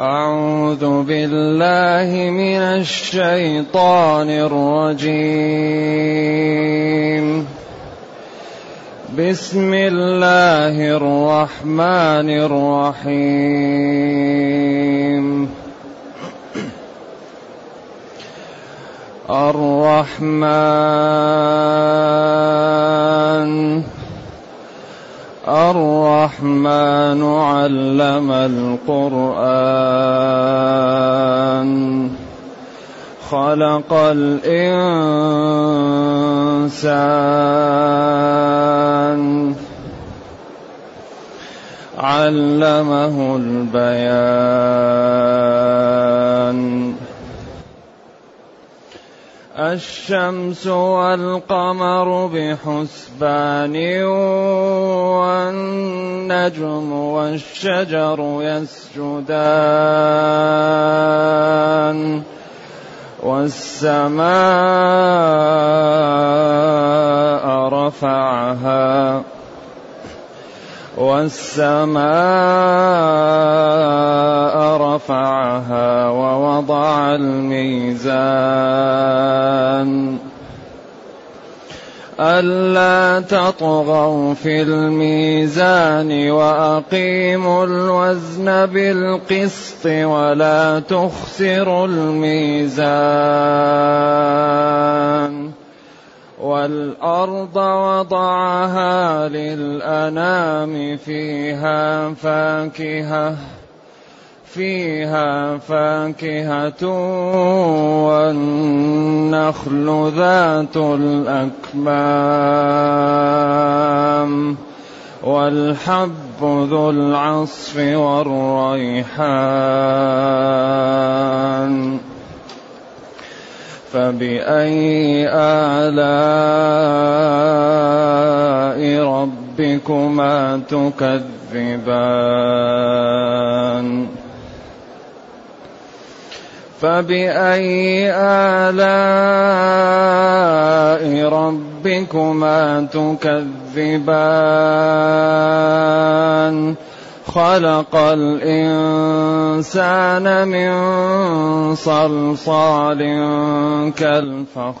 أعوذ بالله من الشيطان الرجيم. بسم الله الرحمن الرحيم. الرحمن الرحمن علم القرآن. خلق الإنسان. علمه البيان. الشمس والقمر بحسبان والنجم والشجر يسجدان والسماء رفعها والسماء رفعها ووضع الميزان ألا تطغوا في الميزان وأقيموا الوزن بالقسط ولا تخسروا الميزان والأرض وضعها للأنام فيها فاكهة فيها فاكهة والنخل ذات الأكمام والحب ذو العصف والريحان فبأي آلاء ربكما تكذبان فبأي آلاء ربكما تكذبان؟ خلق الإنسان من صلصال كالفخار.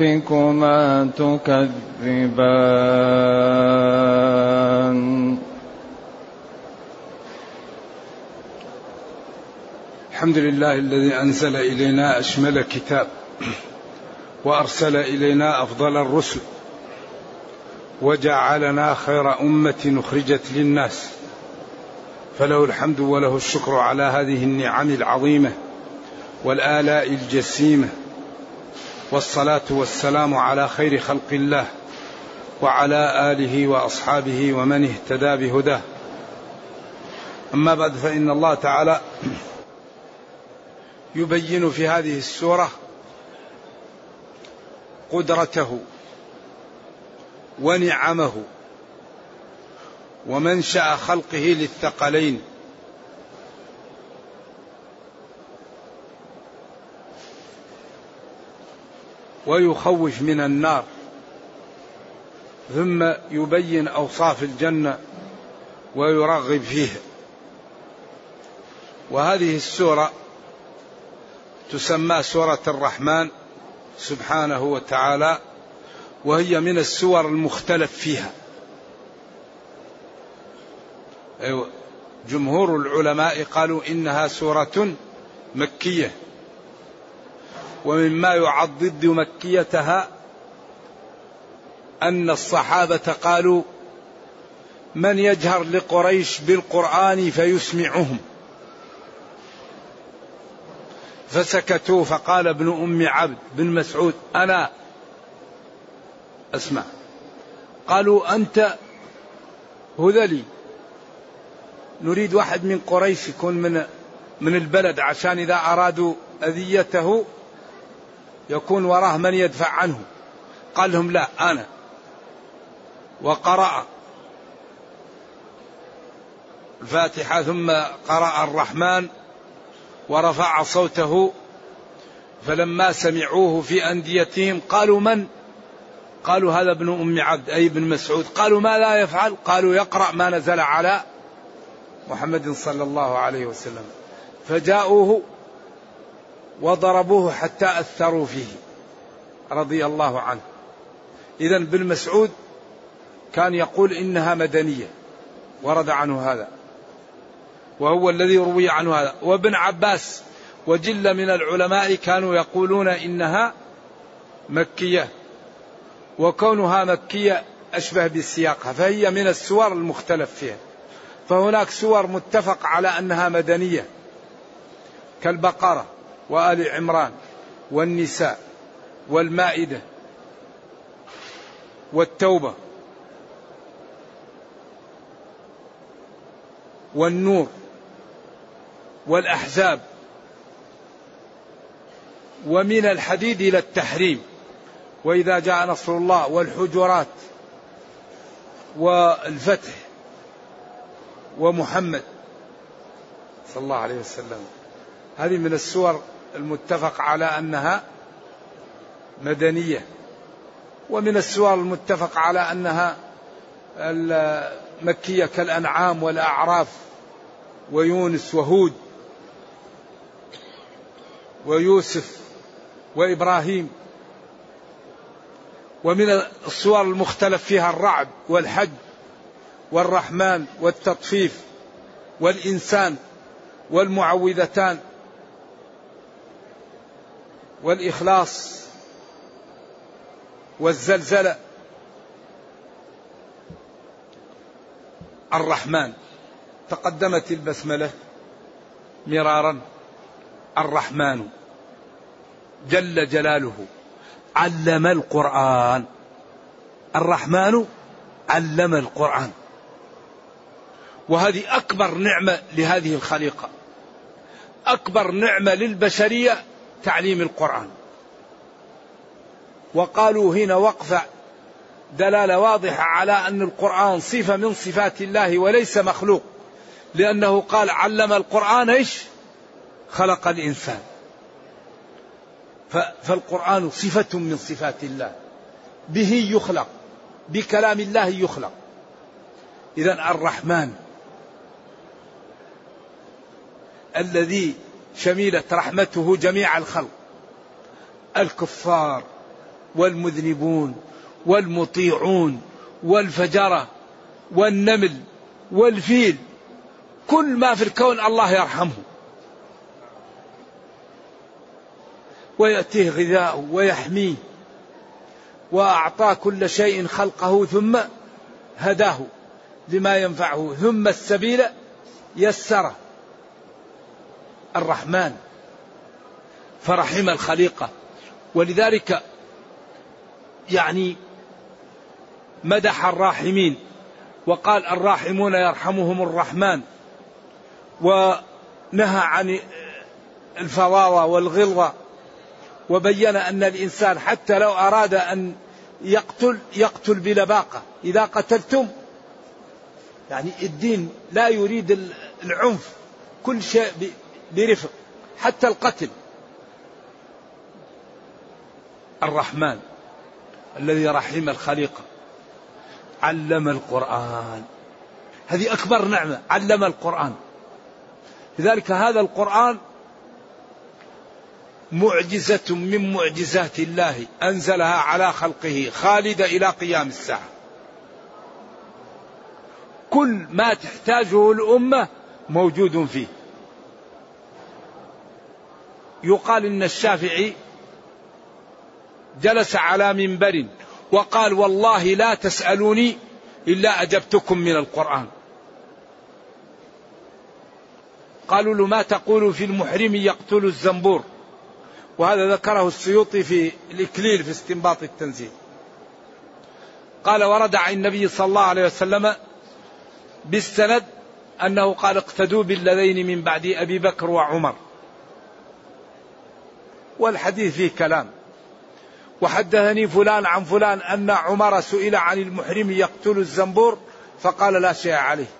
ربكما تكذبان. الحمد لله الذي أنزل إلينا أشمل كتاب وأرسل إلينا أفضل الرسل وجعلنا خير أمة أخرجت للناس. فله الحمد وله الشكر على هذه النعم العظيمة والآلاء الجسيمة والصلاة والسلام على خير خلق الله وعلى آله وأصحابه ومن اهتدى بهداه. أما بعد فإن الله تعالى يبين في هذه السورة قدرته ونعمه ومنشأ خلقه للثقلين. ويخوف من النار. ثم يبين أوصاف الجنة ويرغب فيها وهذه السورة تسمى سورة الرحمن سبحانه وتعالى وهي من السور المختلف فيها. أيوة جمهور العلماء قالوا إنها سورة مكية. ومما يعضد مكيتها أن الصحابة قالوا من يجهر لقريش بالقرآن فيسمعهم. فسكتوا فقال ابن أم عبد بن مسعود أنا أسمع. قالوا أنت هذلي. نريد واحد من قريش يكون من من البلد عشان إذا أرادوا أذيته يكون وراه من يدفع عنه. قال لهم لا أنا. وقرأ. الفاتحة ثم قرأ الرحمن ورفع صوته. فلما سمعوه في أنديتهم قالوا من؟ قالوا هذا ابن أم عبد أي ابن مسعود. قالوا ما لا يفعل؟ قالوا يقرأ ما نزل على محمد صلى الله عليه وسلم. فجاءوه وضربوه حتى أثروا فيه رضي الله عنه. إذا ابن مسعود كان يقول إنها مدنية ورد عنه هذا وهو الذي روي عنه هذا. وابن عباس وجل من العلماء كانوا يقولون إنها مكية وكونها مكية أشبه بسياقها فهي من السور المختلف فيها. فهناك سور متفق على أنها مدنية كالبقرة. وآل عمران والنساء والمائدة والتوبة والنور والأحزاب ومن الحديد إلى التحريم. وإذا جاء نصر الله والحجرات والفتح ومحمد صلى الله عليه وسلم. هذه من السور المتفق على أنها مدنية ومن السور المتفق على أنها المكية كالأنعام والأعراف ويونس وهود ويوسف وإبراهيم. ومن الصور المختلف فيها الرعد والحج والرحمن والتطفيف والإنسان والمعوذتان. والإخلاص والزلزلة. الرحمن تقدمت البسملة مرارا. الرحمن جل جلاله علم القرآن. الرحمن علم القرآن. وهذه أكبر نعمة لهذه الخليقة. أكبر نعمة للبشرية تعليم القرآن. وقالوا هنا وقفة دلالة واضحة على أن القرآن صفة من صفات الله وليس مخلوق لأنه قال علم القرآن إيش؟ خلق الإنسان. فالقرآن صفة من صفات الله. به يخلق بكلام الله يخلق. إذا الرحمن الذي شملت رحمته جميع الخلق. الكفار والمذنبون والمطيعون والفجرة والنمل والفيل كل ما في الكون الله يرحمه. ويأتيه غذاؤه ويحميه وأعطى كل شيء خلقه ثم هداه لما ينفعه ثم السبيل يسره. الرحمن فرحم الخليقة. ولذلك يعني مدح الراحمين وقال الراحمون يرحمهم الرحمن ونهى عن الفظاظة والغلظة وبين أن الإنسان حتى لو أراد أن يقتل يقتل بلباقة إذا قتلتم يعني الدين لا يريد العنف. كل شيء برفق حتى القتل. الرحمن الذي رحم الخليقة علم القرآن. هذه أكبر نعمة علم القرآن. لذلك هذا القرآن معجزة من معجزات الله أنزلها على خلقه خالدة إلى قيام الساعة. كل ما تحتاجه الأمة موجود فيه. يقال إن الشافعي جلس على منبر وقال والله لا تسألوني إلا أجبتكم من القرآن. قالوا له ما تقول في المحرم يقتل الزنبور؟ وهذا ذكره السيوطي في الإكليل في استنباط التنزيل. قال ورد عن النبي صلى الله عليه وسلم بالسند أنه قال اقتدوا بالذين من بعد أبي بكر وعمر. والحديث فيه كلام. وحدثني فلان عن فلان أن عمر سئل عن المحرم يقتل الزنبور فقال لا شيء عليه.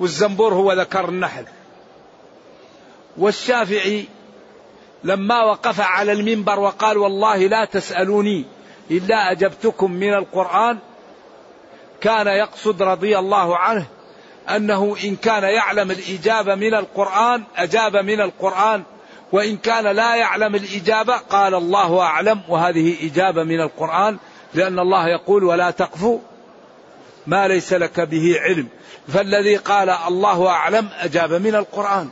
والزنبور هو ذكر النحل. والشافعي لما وقف على المنبر وقال والله لا تسألوني إلا أجبتكم من القرآن كان يقصد رضي الله عنه أنه إن كان يعلم الإجابة من القرآن أجاب من القرآن وإن كان لا يعلم الإجابة قال الله أعلم وهذه إجابة من القرآن لأن الله يقول ولا تقف ما ليس لك به علم. فالذي قال الله أعلم أجاب من القرآن.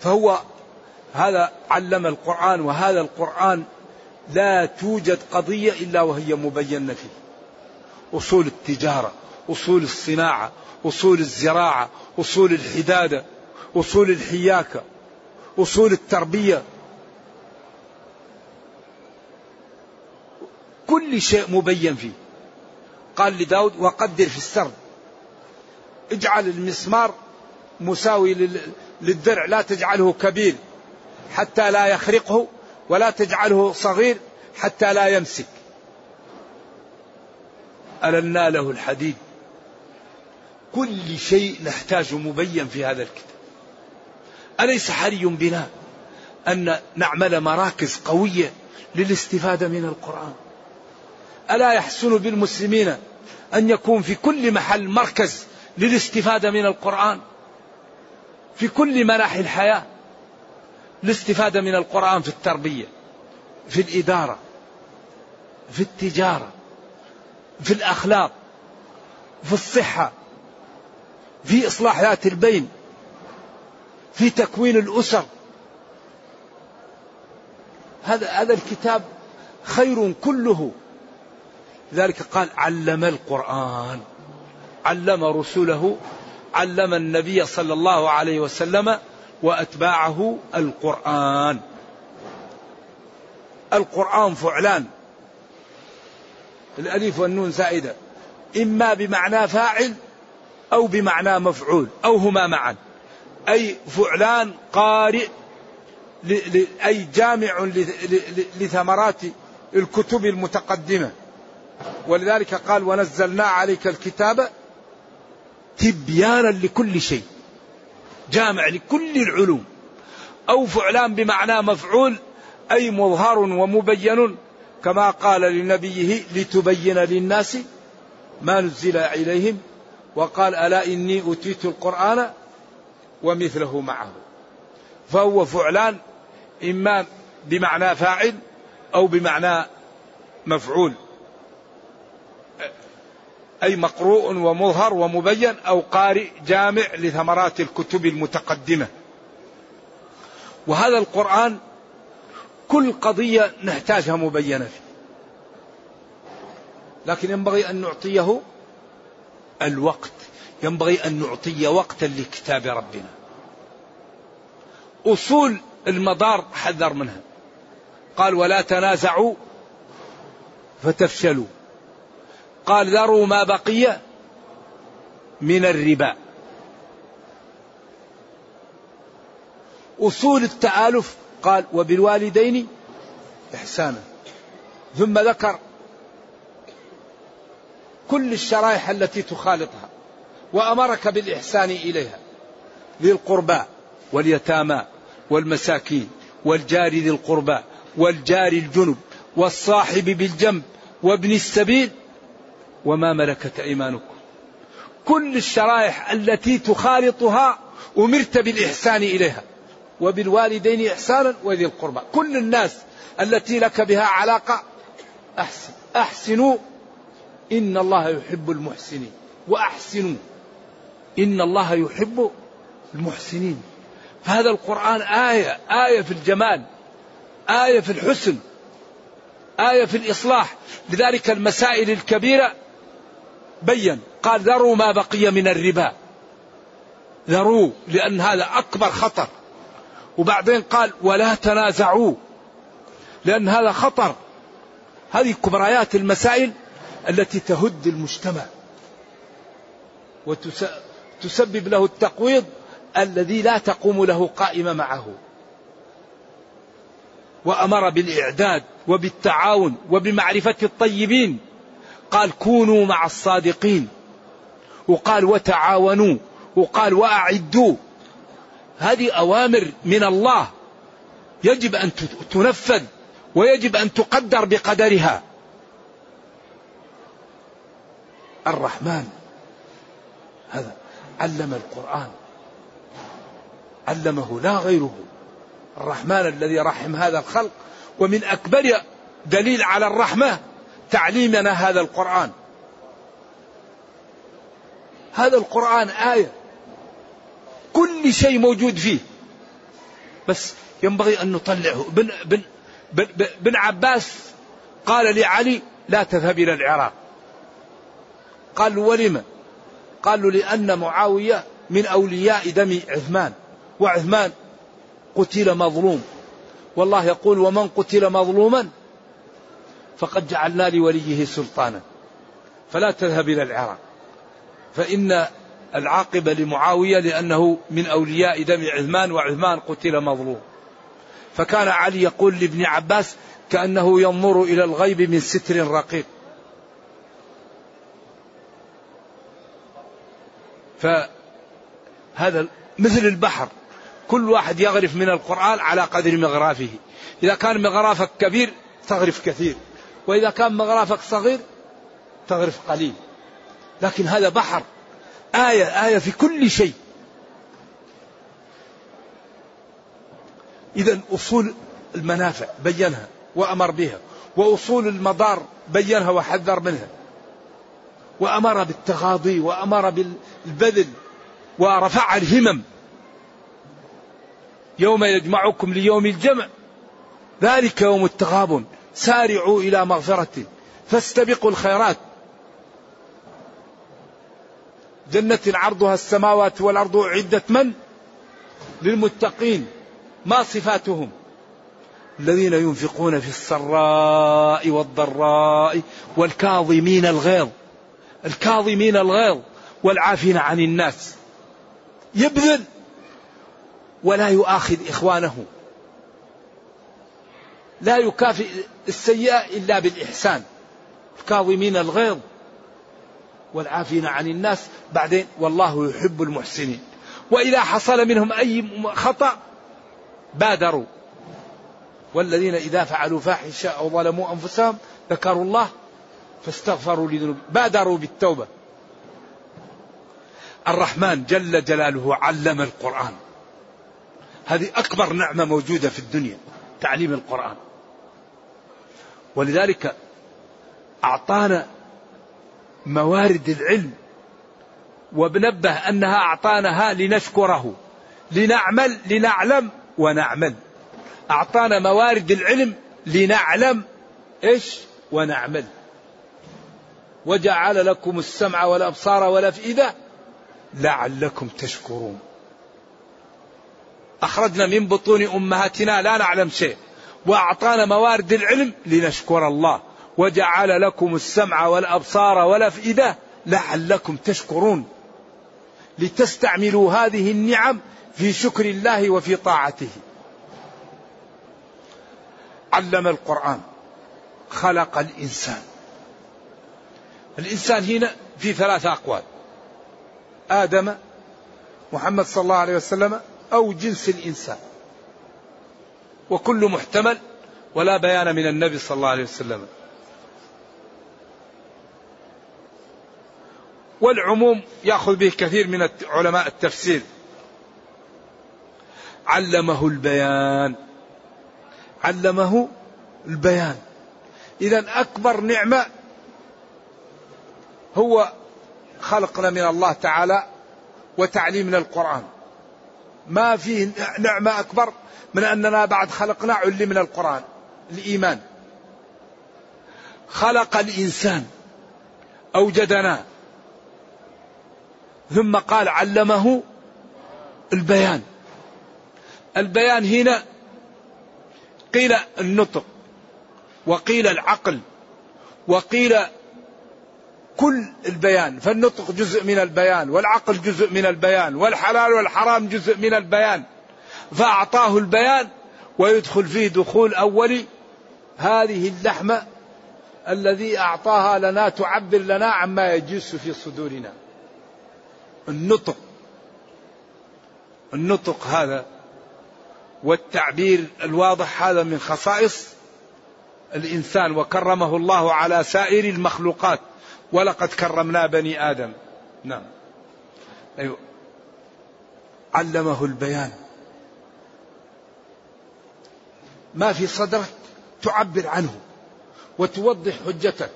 فهو هذا علم القرآن وهذا القرآن لا توجد قضية إلا وهي مبينة فيه. أصول التجارة أصول الصناعة أصول الزراعة أصول الحدادة أصول الحياكة أصول التربية. كل شيء مبين فيه. قال لداود وقدر في السرد اجعل المسمار مساوي للدرع لا تجعله كبير حتى لا يخرقه ولا تجعله صغير حتى لا يمسك. ألنا له الحديد. كل شيء نحتاج مبين في هذا الكتاب. أليس حري بنا أن نعمل مراكز قوية للاستفادة من القرآن؟ ألا يحسن بالمسلمين أن يكون في كل محل مركز للاستفادة من القرآن؟ في كل مناحي الحياة الاستفادة من القرآن في التربية في الإدارة في التجارة في الأخلاق في الصحة في إصلاح ذات البين في تكوين الأسر. هذا هذا الكتاب خير كله. لذلك قال علم القرآن علم رسله علم النبي صلى الله عليه وسلم وأتباعه القرآن. القرآن فعلان. الالف والنون زائدة. إما بمعنى فاعل أو بمعنى مفعول أو هما معا. أي فعلان قارئ أي جامع لثمرات الكتب المتقدمة. ولذلك قال ونزلنا عليك الكتاب تبيانا لكل شيء جامع لكل العلوم. أو فعلان بمعنى مفعول أي مظهر ومبين كما قال لنبيه لتبين للناس ما نزل إليهم وقال ألا إني أوتيت القرآن ومثله معه. فهو فعلان إما بمعنى فاعل أو بمعنى مفعول. أي مقروء ومظهر ومبين أو قارئ جامع لثمرات الكتب المتقدمة. وهذا القرآن كل قضية نحتاجها مبينة فيه. لكن ينبغي أن نعطيه الوقت. ينبغي أن نعطي وقتا لكتاب ربنا. أصول المدار حذر منها. قال ولا تنازعوا فتفشلوا. قال ذروا ما بقي من الربا. أصول التآلف قال وبالوالدين إحسانا. ثم ذكر كل الشرائح التي تخالطها وأمرك بالإحسان إليها ذي القربى واليتامى والمساكين والجار ذي القربى والجار الجنب والصاحب بالجنب وابن السبيل وما ملكت أيمانكم. كل الشرائح التي تخالطها أمرت بالإحسان إليها وبالوالدين إحسانا وذي القربى. كل الناس التي لك بها علاقة احسن أحسنوا إن الله يحب المحسنين. وأحسنوا. إن الله يحب المحسنين. هذا القرآن آية آية في الجمال آية في الحسن آية في الإصلاح. لذلك المسائل الكبيرة بين. قال ذروا ما بقي من الربا. ذروا لأن هذا أكبر خطر. وبعدين قال ولا تنازعوا لأن هذا خطر. هذه كبريات المسائل التي تهد المجتمع وتسبب له التقويض الذي لا تقوم له قائمة معه. وأمر بالإعداد وبالتعاون وبمعرفة الطيبين. قال كونوا مع الصادقين. وقال وتعاونوا. وقال وأعدوا. هذه أوامر من الله. يجب أن تنفذ ويجب أن تقدر بقدرها. الرحمن. هذا علم القرآن. علمه لا غيره. الرحمن الذي رحم هذا الخلق ومن أكبر دليل على الرحمة تعليمنا هذا القرآن. هذا القرآن آية. كل شيء موجود فيه. بس ينبغي أن نطلعه. بن, بن, بن, بن عباس قال لعلي لا تذهب إلى العراق. قال ولم؟ قالوا لأن معاوية من أولياء دم عثمان وعثمان قتل مظلوم. والله يقول ومن قتل مظلوما فقد جعلنا لوليه سلطانا. فلا تذهب إلى العراق. فإن العاقبة لمعاوية لأنه من أولياء دم عثمان وعثمان قتل مظلوم. فكان علي يقول لابن عباس كأنه ينظر إلى الغيب من ستر رقيق. فهذا مثل البحر. كل واحد يغرف من القرآن على قدر مغرافه. إذا كان مغرافك كبير تغرف كثير. وإذا كان مغرافك صغير تغرف قليل. لكن هذا بحر آية آية في كل شيء. إذا أصول المنافع بينها وأمر بها. وأصول المضار بينها وحذر منها. وأمر بالتغاضي وأمر بالبذل ورفع الهمم يوم يجمعكم ليوم الجمع. ذلك يوم التغابن سارعوا إلى مغفرة. فاستبقوا الخيرات. جنة عرضها السماوات والأرض عدة من؟ للمتقين. ما صفاتهم؟ الذين ينفقون في السراء والضراء والكاظمين الغيظ. الكاظمين الغيظ. والعافين عن الناس. يبذل ولا يؤاخذ إخوانه. لا يكافئ السيئة إلا بالإحسان. الكاظمين الغيظ والعافين عن الناس. بعدين والله يحب المحسنين. وإذا حصل منهم أي خطأ بادروا. والذين إذا فعلوا فاحشة أو ظلموا أنفسهم ذكروا الله فاستغفروا لذنوب. بادروا بالتوبة. الرحمن جل جلاله علم القرآن. هذه أكبر نعمة موجودة في الدنيا تعليم القرآن. ولذلك أعطانا موارد العلم وبنبه أنها أعطاناها لنشكره لنعمل لنعلم ونعمل. أعطانا موارد العلم لنعلم إيش؟ ونعمل. وجعل لكم السمع والأبصار والأفئدة لعلكم تشكرون. أخرجنا من بطون أمهاتنا لا نعلم شيء وأعطانا موارد العلم لنشكر الله وجعل لكم السمع والأبصار والأفئدة لعلكم تشكرون. لتستعملوا هذه النعم في شكر الله وفي طاعته. علم القرآن خلق الإنسان. الإنسان هنا في ثلاثة أقوال. آدم محمد صلى الله عليه وسلم أو جنس الإنسان. وكل محتمل ولا بيان من النبي صلى الله عليه وسلم. والعموم يأخذ به كثير من علماء التفسير. علمه البيان. علمه البيان. اذا أكبر نعمة هو خلقنا من الله تعالى وتعليمنا القرآن. ما فيه نعمة أكبر من أننا بعد خلقنا علمنا القرآن الإيمان. خلق الإنسان أوجدنا. ثم قال علمه البيان. البيان هنا قيل النطق وقيل العقل وقيل كل البيان فالنطق جزء من البيان والعقل جزء من البيان والحلال والحرام جزء من البيان. فأعطاه البيان ويدخل فيه دخول أولي هذه اللحمة الذي أعطاها لنا تعبر لنا عما يجس في صدورنا. النطق. النطق هذا والتعبير الواضح هذا من خصائص الإنسان وكرمه الله على سائر المخلوقات. ولقد كرمنا بني آدم. نعم. أيوة. علمه البيان. ما في صدرك تعبر عنه وتوضح حجتك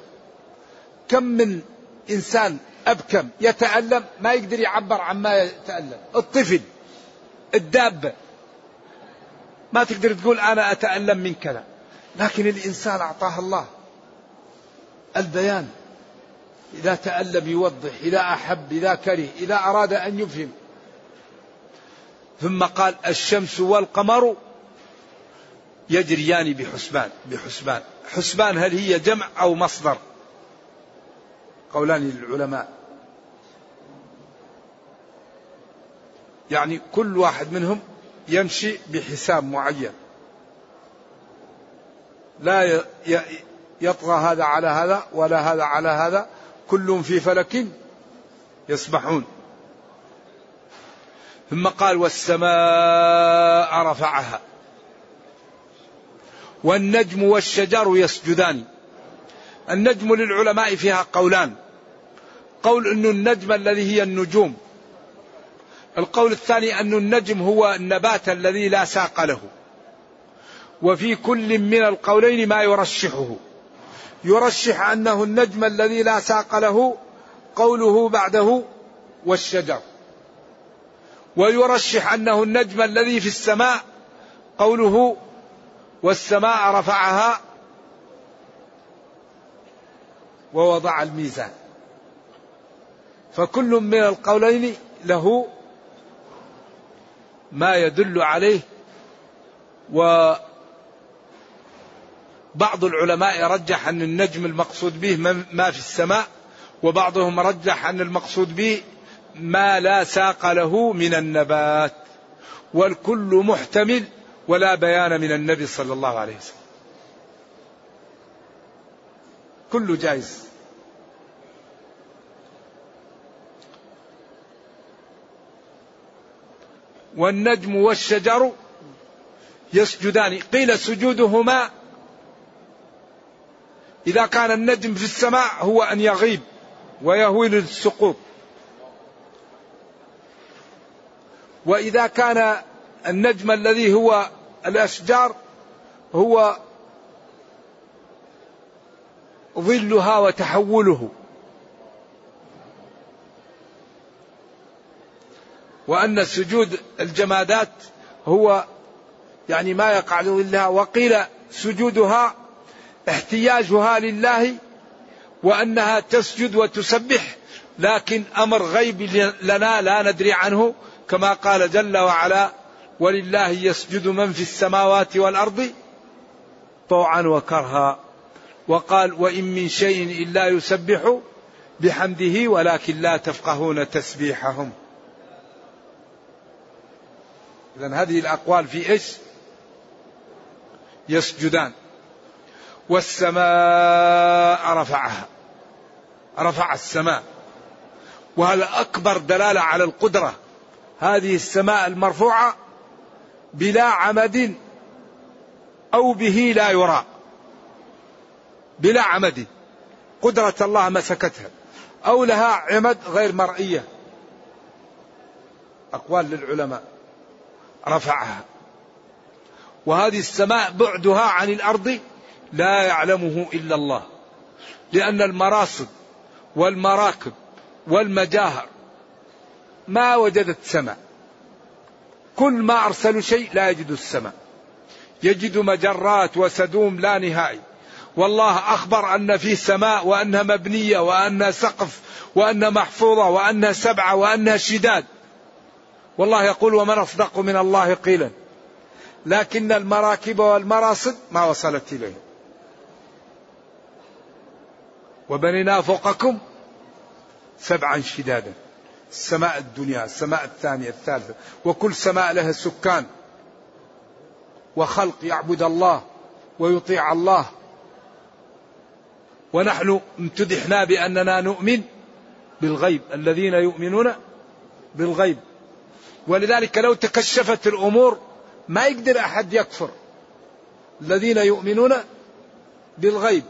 كم من إنسان أبكم يتألم ما يقدر يعبر عما يتألم. الطفل الدابة. ما تقدر تقول أنا أتألم من كذا. لكن الإنسان أعطاه الله. البيان. إذا تألم يوضح إذا أحب إذا كره إذا أراد أن يفهم. ثم قال الشمس والقمر يجريان بحسبان بحسبان. حسبان هل هي جمع أو مصدر؟ قولان للعلماء. يعني كل واحد منهم يمشي بحساب معين. لا يطغى هذا على هذا ولا هذا على هذا. كل في فلك يسبحون. ثم قال والسماء رفعها. والنجم والشجر يسجدان. النجم للعلماء فيها قولان. قول أن النجم الذي هي النجوم. القول الثاني أن النجم هو النبات الذي لا ساق له. وفي كل من القولين ما يرشحه. يرشح أنه النجم الذي لا ساق له قوله بعده والشجر. ويرشح أنه النجم الذي في السماء قوله والسماء رفعها ووضع الميزان. فكل من القولين له ما يدل عليه وبعض العلماء رجح أن النجم المقصود به ما في السماء وبعضهم رجح أن المقصود به ما لا ساق له من النبات. والكل محتمل ولا بيان من النبي صلى الله عليه وسلم. كله جائز. والنجم والشجر يسجدان. قيل سجودهما إذا كان النجم في السماء هو أن يغيب ويهوي للسقوط وإذا كان النجم الذي هو الأشجار هو ظلها وتحوله. وأن سجود الجمادات هو يعني ما يقع لظلها. وقيل سجودها احتياجها لله وأنها تسجد وتسبح لكن أمر غيب لنا لا ندري عنه كما قال جل وعلا ولله يسجد من في السماوات والأرض طوعا وكرها وقال وإن من شيء إلا يسبح بحمده ولكن لا تفقهون تسبيحهم إذا هذه الأقوال في إيش؟ يسجدان. والسماء رفعها. رفع السماء. وهذا أكبر دلالة على القدرة. هذه السماء المرفوعة بلا عمد أو به لا يرى. بلا عمد. قدرة الله مسكتها. أو لها عمد غير مرئية. أقوال للعلماء. رفعها. وهذه السماء بعدها عن الأرض لا يعلمه إلا الله. لأن المراصد والمراكب والمجاهر ما وجدت سماء. كل ما أرسلوا شيء لا يجدوا السماء. يجد مجرات وسدوم لا نهائي. والله أخبر أن في سماء وأنها مبنية وأنها سقف وأنها محفوظة وأنها سبعة وأنها شداد. والله يقول ومن أصدق من الله قيلا. لكن المراكب والمراصد ما وصلت إليه وبنينا فوقكم سبعا شدادا. السماء الدنيا السماء الثانية الثالثة. وكل سماء لها سكان. وخلق يعبد الله ويطيع الله. ونحن امتدحنا بأننا نؤمن بالغيب. الذين يؤمنون بالغيب. ولذلك لو تكشفت الأمور ما يقدر أحد يكفر. الذين يؤمنون بالغيب.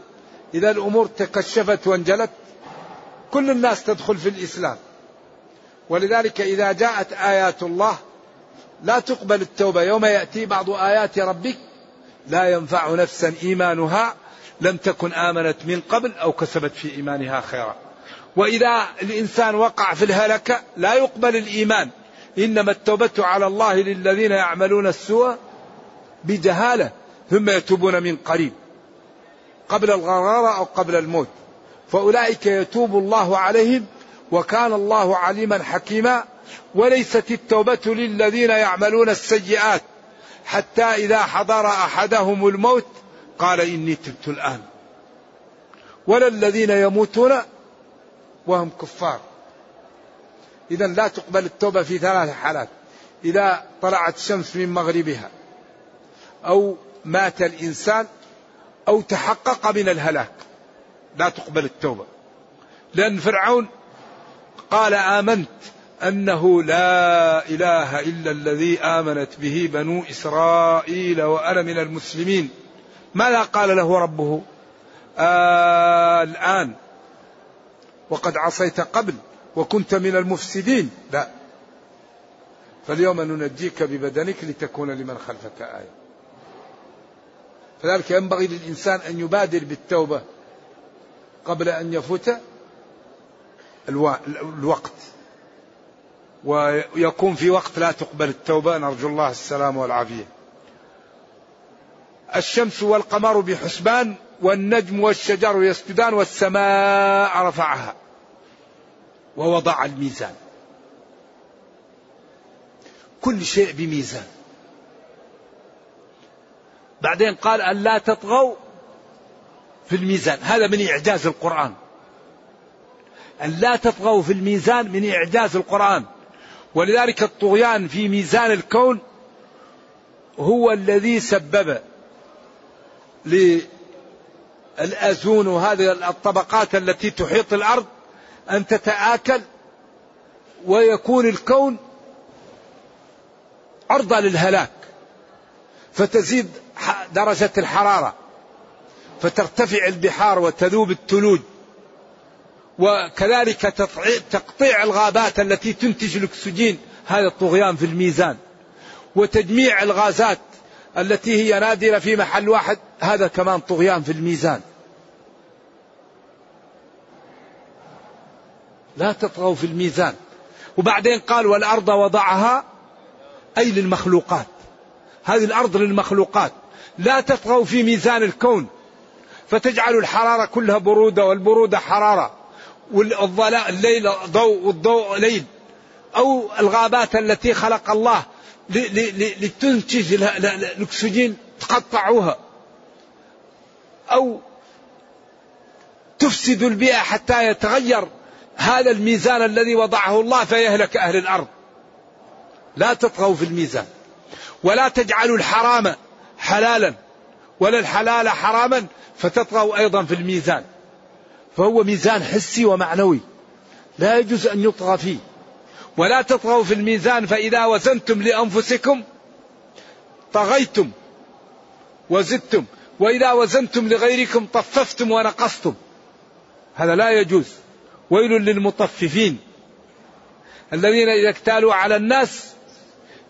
إذا الأمور تكشفت وانجلت كل الناس تدخل في الإسلام. ولذلك إذا جاءت آيات الله لا تقبل التوبة. يوم يأتي بعض آيات ربك لا ينفع نفسا إيمانها لم تكن آمنت من قبل أو كسبت في إيمانها خيرا. وإذا الإنسان وقع في الهلكة لا يقبل الإيمان. إنما التوبة على الله للذين يعملون السوء بجهالة ثم يتوبون من قريب. قبل الغرارة أو قبل الموت. فأولئك يتوب الله عليهم وكان الله عليما حكيما. وليست التوبة للذين يعملون السيئات حتى إذا حضر أحدهم الموت قال إني تبت الآن. ولا الذين يموتون وهم كفار. إذا لا تقبل التوبة في ثلاث حالات. إذا طلعت الشمس من مغربها أو مات الإنسان أو تحقق من الهلاك. لا تقبل التوبة. لأن فرعون قال آمنت أنه لا إله إلا الذي آمنت به بنو إسرائيل وأنا من المسلمين. ماذا قال له ربه؟ آه الآن. وقد عصيت قبل وكنت من المفسدين. لا. فاليوم ننجيك ببدنك لتكون لمن خلفك آية. فذلك ينبغي للإنسان أن يبادر بالتوبة قبل أن يفوت الوقت. ويكون في وقت لا تقبل التوبة. نرجو الله السلام والعافية. الشمس والقمر بحسبان والنجم والشجر يسجدان والسماء رفعها. ووضع الميزان. كل شيء بميزان. بعدين قال أن لا تطغوا في الميزان. هذا من إعجاز القرآن. أن لا تطغوا في الميزان من إعجاز القرآن. ولذلك الطغيان في ميزان الكون هو الذي سبب للأزون وهذه الطبقات التي تحيط الأرض أن تتآكل ويكون الكون عرضة للهلاك. فتزيد درجة الحرارة. فترتفع البحار وتذوب الثلوج. وكذلك تقطيع الغابات التي تنتج الأكسجين. هذا الطغيان في الميزان. وتجميع الغازات التي هي نادرة في محل واحد. هذا كمان طغيان في الميزان. لا تطغوا في الميزان. وبعدين قال والأرض وضعها أي للمخلوقات. هذه الأرض للمخلوقات. لا تطغوا في ميزان الكون فتجعل الحرارة كلها برودة والبرودة حرارة والظلاء الليل ضوء والضوء ليل أو الغابات التي خلق الله لتنتج الأكسجين تقطعوها أو تفسد البيئة حتى يتغير هذا الميزان الذي وضعه الله فيهلك أهل الأرض. لا تطغوا في الميزان ولا تجعلوا الحرام حلالا ولا الحلال حراما فتطغوا أيضا في الميزان. فهو ميزان حسي ومعنوي لا يجوز أن يطغى فيه. ولا تطغوا في الميزان فإذا وزنتم لأنفسكم طغيتم وزدتم. وإذا وزنتم لغيركم طففتم ونقصتم. هذا لا يجوز. ويل للمطففين. الذين إذا اكتالوا على الناس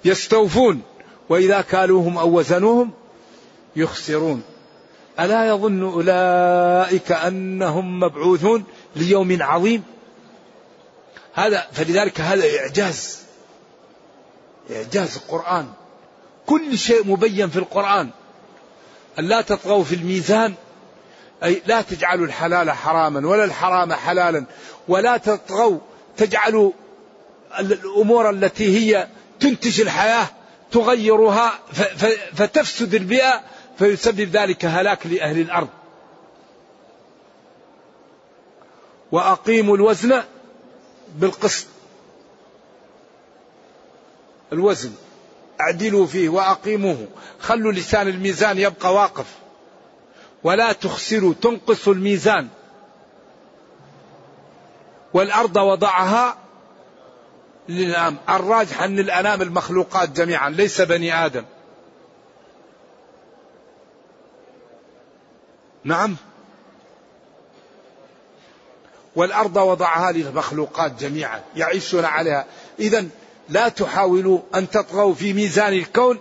يستوفون. وإذا كالوهم أو وزنوهم يخسرون. ألا يظن أولئك أنهم مبعوثون ليوم عظيم؟ هذا فلذلك هذا إعجاز. إعجاز القرآن. كل شيء مبين في القرآن. أن لا تطغوا في الميزان. أي لا تجعلوا الحلال حراما ولا الحرام حلالا. ولا تطغوا تجعلوا الأمور التي هي تنتج الحياة تغيرها فتفسد البيئة. فيسبب ذلك هلاك لأهل الأرض. وأقيموا الوزن بالقسط. الوزن. اعدلوا فيه وأقيموه. خلوا لسان الميزان يبقى واقف. ولا تخسروا تنقصوا الميزان. والأرض وضعها للأنام الراجح أن الأنام المخلوقات جميعا ليس بني آدم. نعم. والأرض وضعها للمخلوقات جميعا يعيشون عليها. إذا لا تحاولوا أن تطغوا في ميزان الكون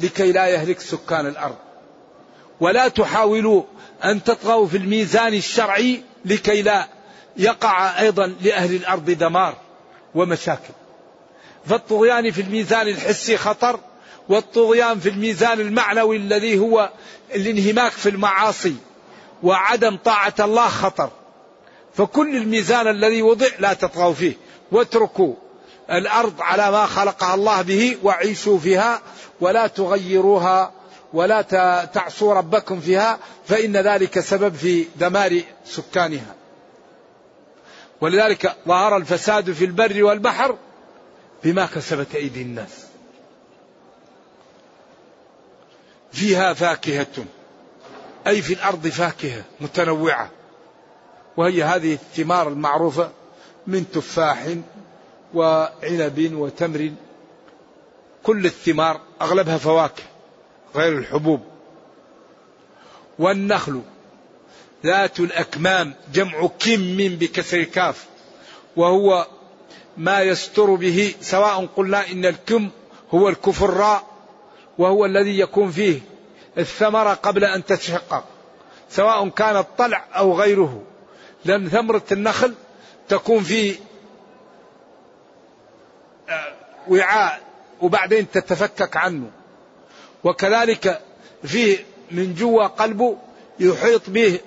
لكي لا يهلك سكان الأرض. ولا تحاولوا أن تطغوا في الميزان الشرعي لكي لا يقع أيضا لأهل الأرض دمار ومشاكل. فالطغيان في الميزان الحسي خطر والطغيان في الميزان المعنوي الذي هو الانهماك في المعاصي. وعدم طاعة الله خطر. فكل الميزان الذي وضع لا تطغوا فيه. واتركوا الأرض على ما خلقها الله به وعيشوا فيها ولا تغيروها ولا تعصوا ربكم فيها فإن ذلك سبب في دمار سكانها. ولذلك ظهر الفساد في البر والبحر بما كسبت أيدي الناس. فيها فاكهة. أي في الأرض فاكهة متنوعة. وهي هذه الثمار المعروفة من تفاح وعنب وتمر. كل الثمار أغلبها فواكه غير الحبوب. والنخل ذات الأكمام جمع كم بكسر كاف وهو ما يستر به سواء قلنا إن الكم هو الكفراء وهو الذي يكون فيه الثمرة قبل أن تتشقق سواء كان الطلع أو غيره. لأن ثمرة النخل تكون في آه، وعاء وبعدين تتفكك عنه. وكذلك فيه من جوا قلبه يحيط به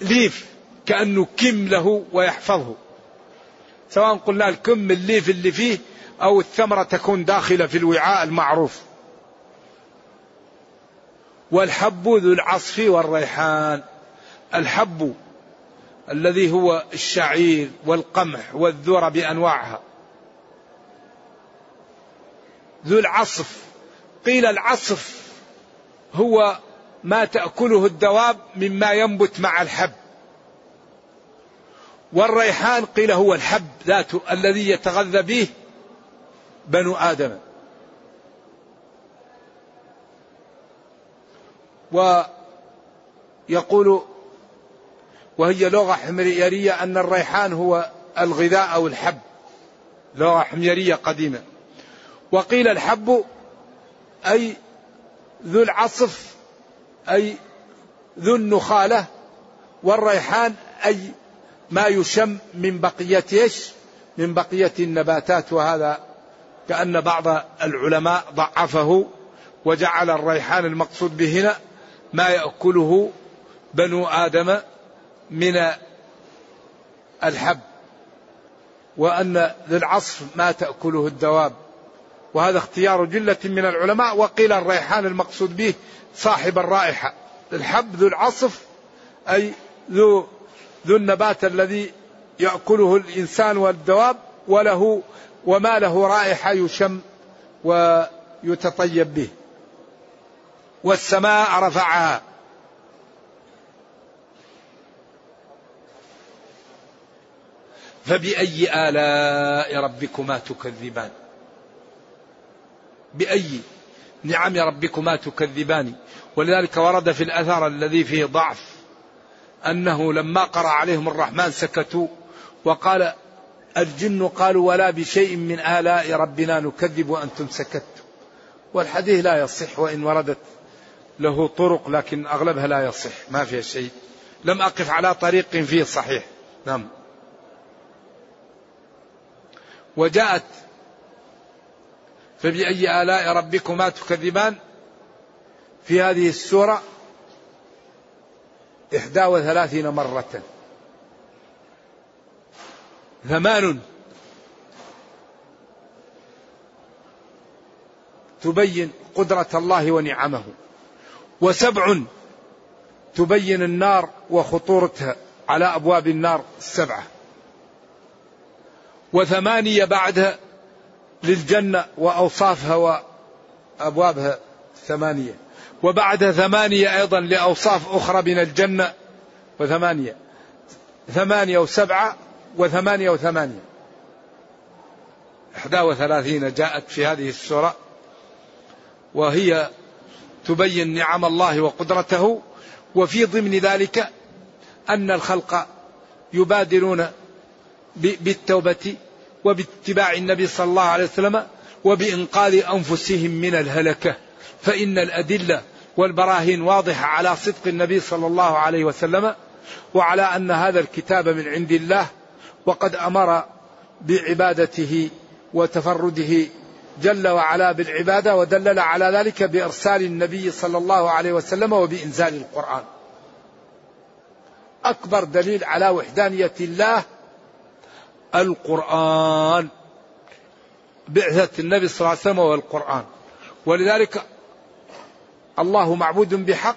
ليف كأنه كم له ويحفظه. سواء قلنا الكم الليف اللي فيه أو الثمرة تكون داخلة في الوعاء المعروف. والحب ذو العصف والريحان. الحب الذي هو الشعير والقمح والذرة بأنواعها. ذو العصف. قيل العصف هو ما تأكله الدواب مما ينبت مع الحب. والريحان قيل هو الحب ذاته الذي يتغذى به بنو آدم. ويقول وهي لغة حميرية أن الريحان هو الغذاء أو الحب. لغة حميرية قديمة. وقيل الحب أي ذو العصف أي ذو النخالة والريحان أي ما يشم من بقية إيش؟ من بقية النباتات. وهذا كأن بعض العلماء ضعفه وجعل الريحان المقصود به هنا. ما يأكله بنو آدم من الحب وأن للعصف ما تأكله الدواب. وهذا اختيار جلة من العلماء وقيل الريحان المقصود به صاحب الرائحة. الحب ذو العصف أي ذو ذو النبات الذي يأكله الإنسان والدواب وله وما له رائحة يشم ويتطيب به. والسماء رفعها. فبأي آلاء ربكما تكذبان؟ بأي نعم ربكما تكذبان؟ ولذلك ورد في الأثر الذي فيه ضعف أنه لما قرأ عليهم الرحمن سكتوا وقال الجن قالوا ولا بشيء من آلاء ربنا نكذب وأنتم سكتوا والحديث لا يصح وإن وردت له طرق لكن أغلبها لا يصح ما فيها شيء. لم أقف على طريق فيه صحيح. نعم. فبأي آلاء ربكما تكذبان؟ في هذه السورة إحدى وثلاثين مرة. ثمان. تبين قدرة الله ونعمه. وسبع تبين النار وخطورتها على أبواب النار السبعة. وثمانية بعدها للجنة وأوصافها وأبوابها ثمانية. وبعدها ثمانية أيضا لأوصاف أخرى من الجنة وثمانية. ثمانية وسبعة وثمانية وثمانية. إحدى وثلاثين جاءت في هذه السورة وهي تبين نعم الله وقدرته وفي ضمن ذلك أن الخلق يبادرون بالتوبة وباتباع النبي صلى الله عليه وسلم وبإنقاذ أنفسهم من الهلكة. فإن الأدلة والبراهين واضحة على صدق النبي صلى الله عليه وسلم وعلى أن هذا الكتاب من عند الله وقد أمر بعبادته وتفرده جل وعلا بالعبادة ودلل على ذلك بإرسال النبي صلى الله عليه وسلم وبإنزال القرآن. أكبر دليل على وحدانية الله القرآن بعثة النبي صلى الله عليه وسلم والقرآن. ولذلك الله معبود بحق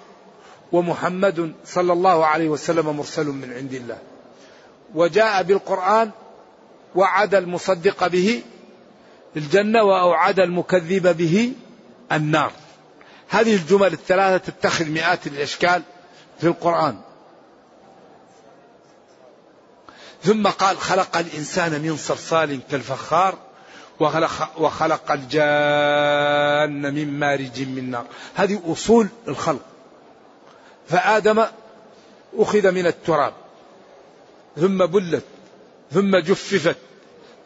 ومحمد صلى الله عليه وسلم مرسل من عند الله. وجاء بالقرآن وعد المصدق به الجنة وأوعد المكذب به النار. هذه الجمل الثلاثة تتخذ مئات الأشكال في القرآن. ثم قال خلق الإنسان من صلصال كالفخار وخلق, وخلق الجان من مارج من نار. هذه أصول الخلق. فآدم أخذ من التراب ثم بلت ثم جففت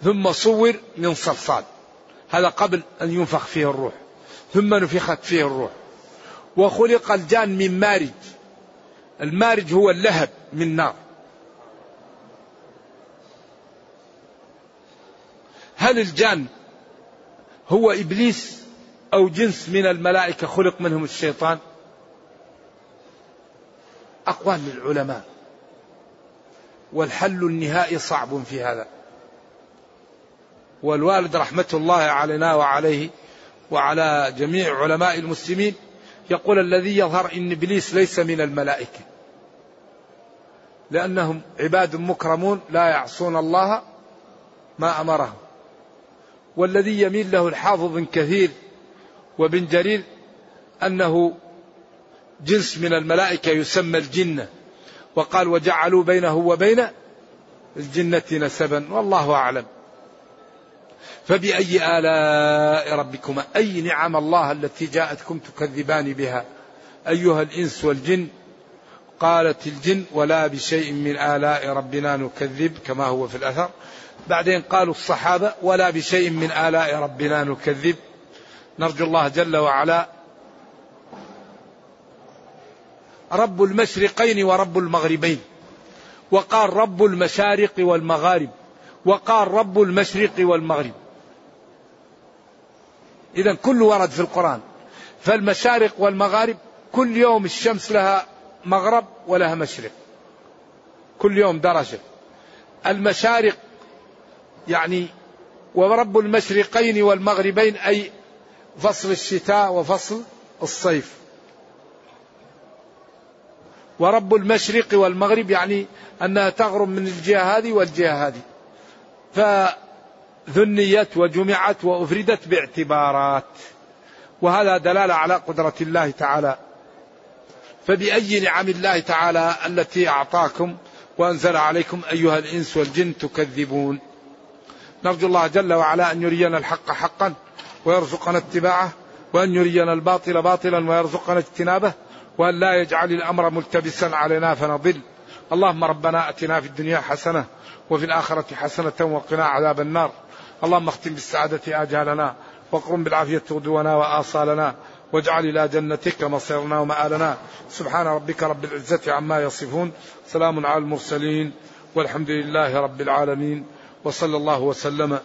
ثم صور من صلصال. هذا قبل أن ينفخ فيه الروح ثم نفخت فيه الروح. وخلق الجان من مارج. المارج هو اللهب من نار. هل الجان هو إبليس أو جنس من الملائكة خلق منهم الشيطان؟ أقوال للعلماء. والحل النهائي صعب في هذا. والوالد رحمة الله علينا وعليه وعلى جميع علماء المسلمين يقول الذي يظهر إن إبليس ليس من الملائكة. لأنهم عباد مكرمون لا يعصون الله ما أمرهم. والذي يميل له الحافظ بن كثير وابن جرير أنه جنس من الملائكة يسمى الجنة. وقال وجعلوا بينه وبين الجنة نسبا والله أعلم. فبأي آلاء ربكما؟ أي نعم الله التي جاءتكم تكذبان بها؟ أيها الإنس والجن قالت الجن ولا بشيء من آلاء ربنا نكذب كما هو في الأثر. بعدين قالوا الصحابة ولا بشيء من آلاء ربنا نكذب. نرجو الله جل وعلا رب المشرقين ورب المغربين وقال رب المشارق والمغارب وقال رب المشرق والمغرب. إذا كل ورد في القرآن. فالمشارق والمغارب كل يوم الشمس لها مغرب ولها مشرق. كل يوم درجة. المشارق يعني ورب المشرقين والمغربين أي فصل الشتاء وفصل الصيف. ورب المشرق والمغرب يعني أنها تغرب من الجهة هذه والجهة هذه. فذنيت وجمعت وأفردت باعتبارات. وهذا دلالة على قدرة الله تعالى. فبأي نعم الله تعالى التي أعطاكم وأنزل عليكم أيها الإنس والجن تكذبون. نرجو الله جل وعلا أن يرينا الحق حقا ويرزقنا اتباعه وأن يرينا الباطل باطلا ويرزقنا اجتنابه وأن لا يجعل الأمر ملتبسا علينا فنضل. اللهم ربنا أتنا في الدنيا حسنة وفي الآخرة حسنة وقنا عذاب النار. اللهم اختم بالسعادة آجالنا واقرم بالعافية غدونا وآصالنا واجعل إلى جنتك مصيرنا ومآلنا. سبحان ربك رب العزة عما يصفون سلام على المرسلين والحمد لله رب العالمين وصلى الله وسلم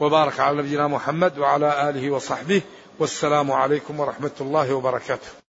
وبارك على نبينا محمد وعلى آله وصحبه والسلام عليكم ورحمة الله وبركاته.